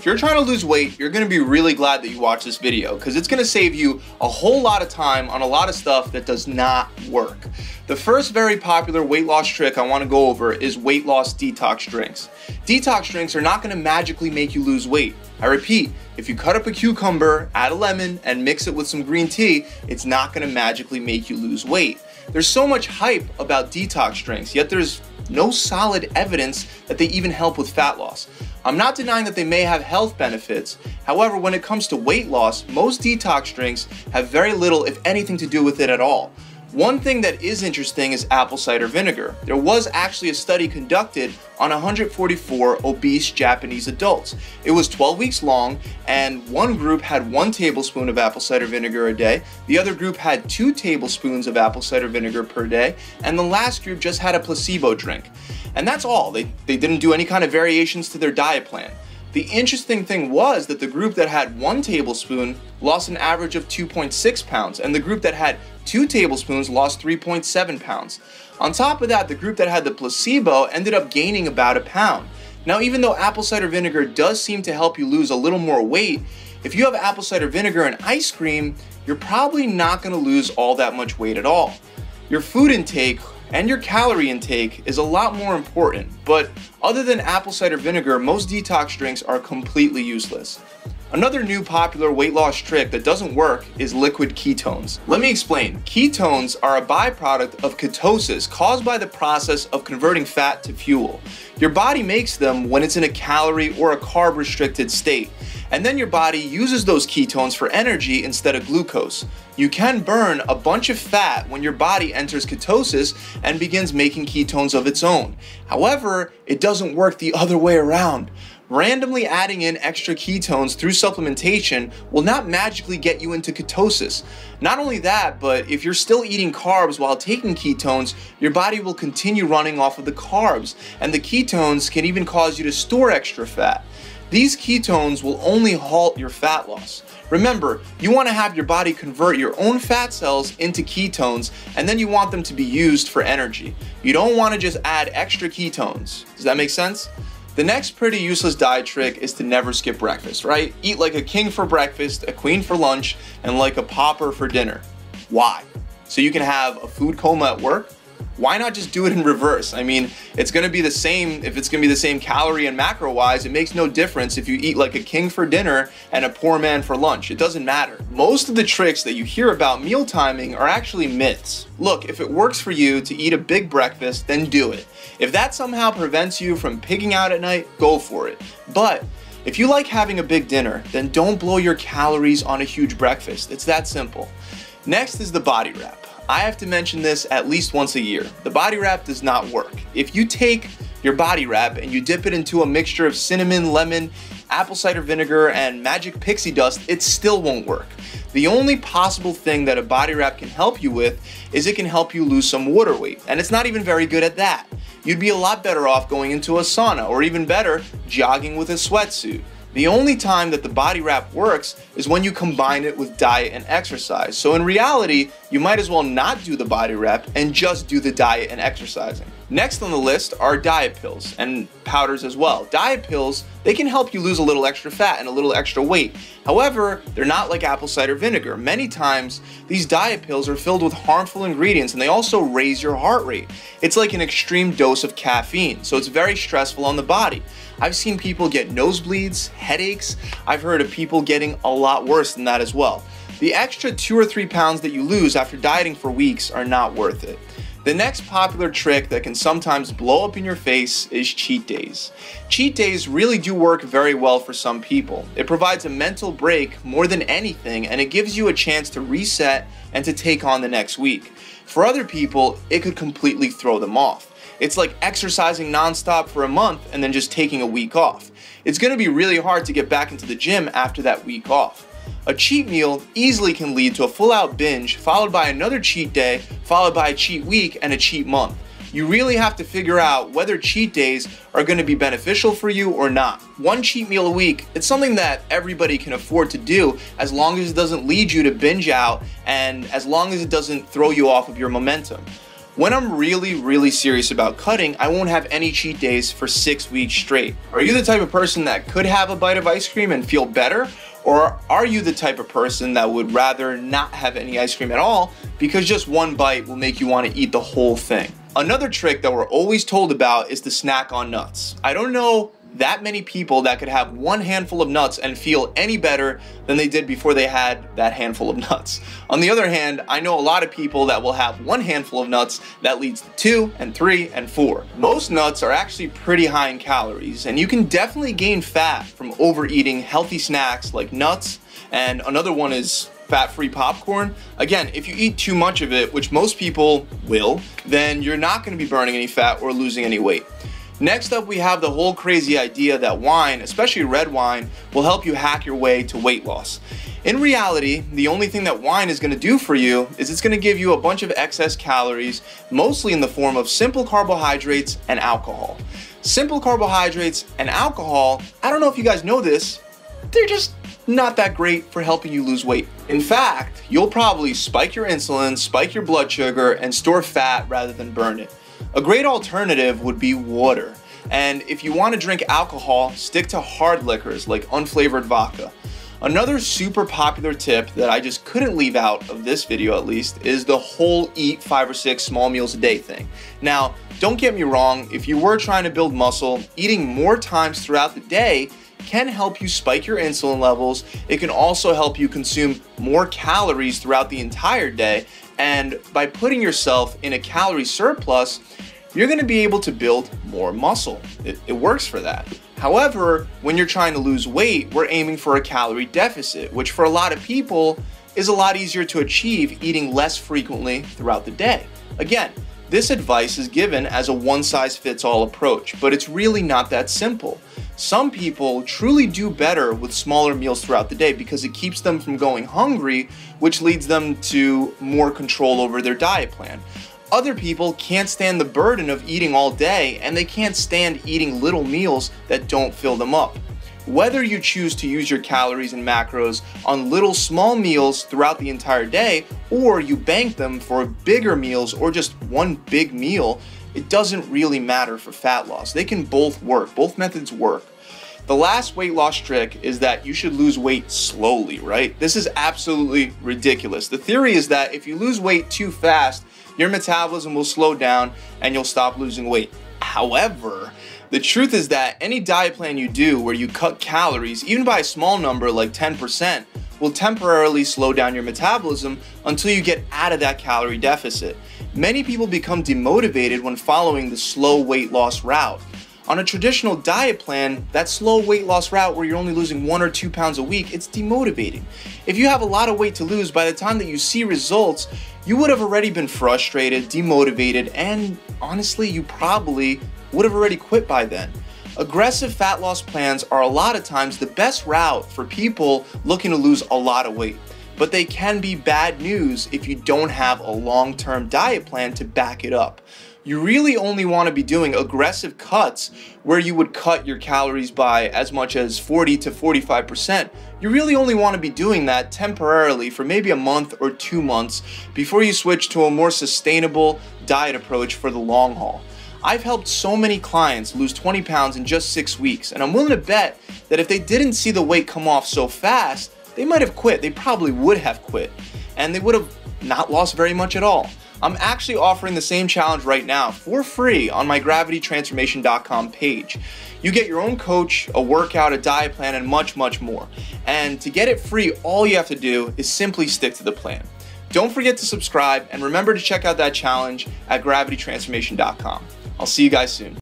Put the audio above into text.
if you're trying to lose weight, you're gonna be really glad that you watched this video because it's gonna save you a whole lot of time on a lot of stuff that does not work. The first very popular weight loss trick I wanna go over is weight loss detox drinks. Detox drinks are not gonna magically make you lose weight. I repeat, if you cut up a cucumber, add a lemon, and mix it with some green tea, it's not gonna magically make you lose weight. There's so much hype about detox drinks, yet there's no solid evidence that they even help with fat loss. I'm not denying that they may have health benefits. However, when it comes to weight loss, most detox drinks have very little, if anything, to do with it at all. One thing that is interesting is apple cider vinegar. There was actually a study conducted on 144 obese Japanese adults. It was 12 weeks long, and one group had one tablespoon of apple cider vinegar a day, the other group had two tablespoons of apple cider vinegar per day, and the last group just had a placebo drink. And that's all. They, they didn't do any kind of variations to their diet plan. The interesting thing was that the group that had one tablespoon lost an average of 2.6 pounds, and the group that had two tablespoons lost 3.7 pounds. On top of that, the group that had the placebo ended up gaining about a pound. Now, even though apple cider vinegar does seem to help you lose a little more weight, if you have apple cider vinegar and ice cream, you're probably not going to lose all that much weight at all. Your food intake and your calorie intake is a lot more important, but other than apple cider vinegar, most detox drinks are completely useless. Another new popular weight loss trick that doesn't work is liquid ketones. Let me explain. Ketones are a byproduct of ketosis caused by the process of converting fat to fuel. Your body makes them when it's in a calorie or a carb restricted state and then your body uses those ketones for energy instead of glucose. You can burn a bunch of fat when your body enters ketosis and begins making ketones of its own. However, it doesn't work the other way around. Randomly adding in extra ketones through supplementation will not magically get you into ketosis. Not only that, but if you're still eating carbs while taking ketones, your body will continue running off of the carbs, and the ketones can even cause you to store extra fat. These ketones will only halt your fat loss. Remember, you want to have your body convert your own fat cells into ketones and then you want them to be used for energy. You don't want to just add extra ketones. Does that make sense? The next pretty useless diet trick is to never skip breakfast, right? Eat like a king for breakfast, a queen for lunch, and like a pauper for dinner. Why? So you can have a food coma at work? Why not just do it in reverse? I mean, it's gonna be the same, if it's gonna be the same calorie and macro wise, it makes no difference if you eat like a king for dinner and a poor man for lunch. It doesn't matter. Most of the tricks that you hear about meal timing are actually myths. Look, if it works for you to eat a big breakfast, then do it. If that somehow prevents you from pigging out at night, go for it. But if you like having a big dinner, then don't blow your calories on a huge breakfast. It's that simple. Next is the body wrap. I have to mention this at least once a year. The body wrap does not work. If you take your body wrap and you dip it into a mixture of cinnamon, lemon, apple cider vinegar, and magic pixie dust, it still won't work. The only possible thing that a body wrap can help you with is it can help you lose some water weight, and it's not even very good at that. You'd be a lot better off going into a sauna, or even better, jogging with a sweatsuit. The only time that the body wrap works is when you combine it with diet and exercise. So in reality, you might as well not do the body wrap and just do the diet and exercising. Next on the list are diet pills and powders as well. Diet pills, they can help you lose a little extra fat and a little extra weight. However, they're not like apple cider vinegar. Many times, these diet pills are filled with harmful ingredients and they also raise your heart rate. It's like an extreme dose of caffeine, so it's very stressful on the body. I've seen people get nosebleeds, headaches. I've heard of people getting a lot worse than that as well. The extra two or three pounds that you lose after dieting for weeks are not worth it. The next popular trick that can sometimes blow up in your face is cheat days. Cheat days really do work very well for some people. It provides a mental break more than anything and it gives you a chance to reset and to take on the next week. For other people, it could completely throw them off. It's like exercising nonstop for a month and then just taking a week off. It's gonna be really hard to get back into the gym after that week off. A cheat meal easily can lead to a full out binge, followed by another cheat day, followed by a cheat week and a cheat month. You really have to figure out whether cheat days are going to be beneficial for you or not. One cheat meal a week, it's something that everybody can afford to do as long as it doesn't lead you to binge out and as long as it doesn't throw you off of your momentum. When I'm really, really serious about cutting, I won't have any cheat days for six weeks straight. Are you the type of person that could have a bite of ice cream and feel better? Or are you the type of person that would rather not have any ice cream at all because just one bite will make you want to eat the whole thing? Another trick that we're always told about is to snack on nuts. I don't know that many people that could have one handful of nuts and feel any better than they did before they had that handful of nuts. On the other hand, I know a lot of people that will have one handful of nuts that leads to two and three and four. Most nuts are actually pretty high in calories and you can definitely gain fat from overeating healthy snacks like nuts and another one is fat-free popcorn. Again, if you eat too much of it, which most people will, then you're not gonna be burning any fat or losing any weight. Next up, we have the whole crazy idea that wine, especially red wine, will help you hack your way to weight loss. In reality, the only thing that wine is to do for you is it's to give you a bunch of excess calories, mostly in the form of simple carbohydrates and alcohol. Simple carbohydrates and alcohol, I don't know if you guys know this, they're just not that great for helping you lose weight. In fact, you'll probably spike your insulin, spike your blood sugar, and store fat rather than burn it. A great alternative would be water. And if you want to drink alcohol, stick to hard liquors like unflavored vodka. Another super popular tip that I just couldn't leave out of this video at least is the whole eat five or six small meals a day thing. Now, don't get me wrong, if you were trying to build muscle, eating more times throughout the day can help you spike your insulin levels. It can also help you consume more calories throughout the entire day and by putting yourself in a calorie surplus, you're gonna be able to build more muscle. It, it, works for that. However, when you're trying to lose weight, we're aiming for a calorie deficit, which for a lot of people is a lot easier to achieve eating less frequently throughout the day. Again, this advice is given as a one size fits all approach, but it's really not that simple. Some people truly do better with smaller meals throughout the day because it keeps them from going hungry, which leads them to more control over their diet plan. Other people can't stand the burden of eating all day and they can't stand eating little meals that don't fill them up. Whether you choose to use your calories and macros on little small meals throughout the entire day or you bank them for bigger meals or just one big meal, it doesn't really matter for fat loss. They can both work, both methods work. The last weight loss trick is that you should lose weight slowly, right? This is absolutely ridiculous. The theory is that if you lose weight too fast, your metabolism will slow down and you'll stop losing weight. However, the truth is that any diet plan you do where you cut calories, even by a small number like 10%, will temporarily slow down your metabolism until you get out of that calorie deficit. Many people become demotivated when following the slow weight loss route. On a traditional diet plan, that slow weight loss route where you're only losing one or two pounds a week, it's demotivating. If you have a lot of weight to lose, by the time that you see results, you would have already been frustrated, demotivated, and honestly, you probably would have already quit by then. Aggressive fat loss plans are a lot of times the best route for people looking to lose a lot of weight but they can be bad news if you don't have a long term diet plan to back it up you really only want to be doing aggressive cuts where you would cut your calories by as much as 40 to 45%. You really only want to be doing that temporarily for maybe a month or two months before you switch to a more sustainable diet approach for the long haul. I've helped so many clients lose 20 pounds in just six weeks, and I'm willing to bet that if they didn't see the weight come off so fast, they might have quit. They probably would have quit, and they would have not lost very much at all. I'm actually offering the same challenge right now for free on my gravitytransformation.com page. You get your own coach, a workout, a diet plan, and much, much more. And to get it free, all you have to do is simply stick to the plan. Don't forget to subscribe and remember to check out that challenge at gravitytransformation.com. I'll see you guys soon.